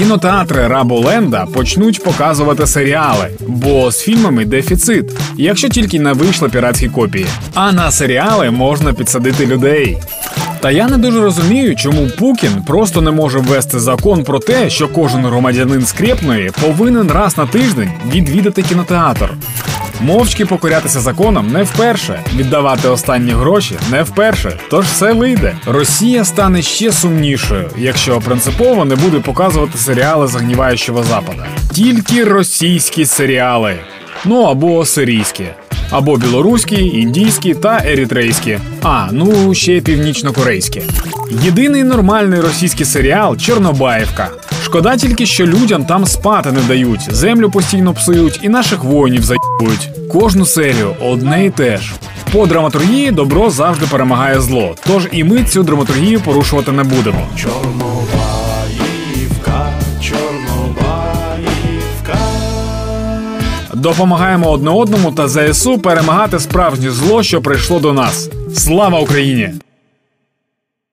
Кінотеатри Раболенда почнуть показувати серіали, бо з фільмами дефіцит, якщо тільки не вийшли піратські копії. А на серіали можна підсадити людей. Та я не дуже розумію, чому Пукін просто не може ввести закон про те, що кожен громадянин скрепної повинен раз на тиждень відвідати кінотеатр. Мовчки покорятися законам не вперше, віддавати останні гроші не вперше. Тож все вийде. Росія стане ще сумнішою, якщо принципово не буде показувати серіали загніваючого запада. Тільки російські серіали. Ну або сирійські. Або білоруські, індійські та ерітрейські. А, ну ще північнокорейські. Єдиний нормальний російський серіал Чорнобаївка. Шкода тільки, що людям там спати не дають, землю постійно псують і наших воїнів заїбують. Кожну серію одне і те ж. По драматургії добро завжди перемагає зло. Тож і ми цю драматургію порушувати не будемо. Чорнобаївка, Чорнобаївка. Допомагаємо одне одному та ЗСУ перемагати справжнє зло, що прийшло до нас. Слава Україні!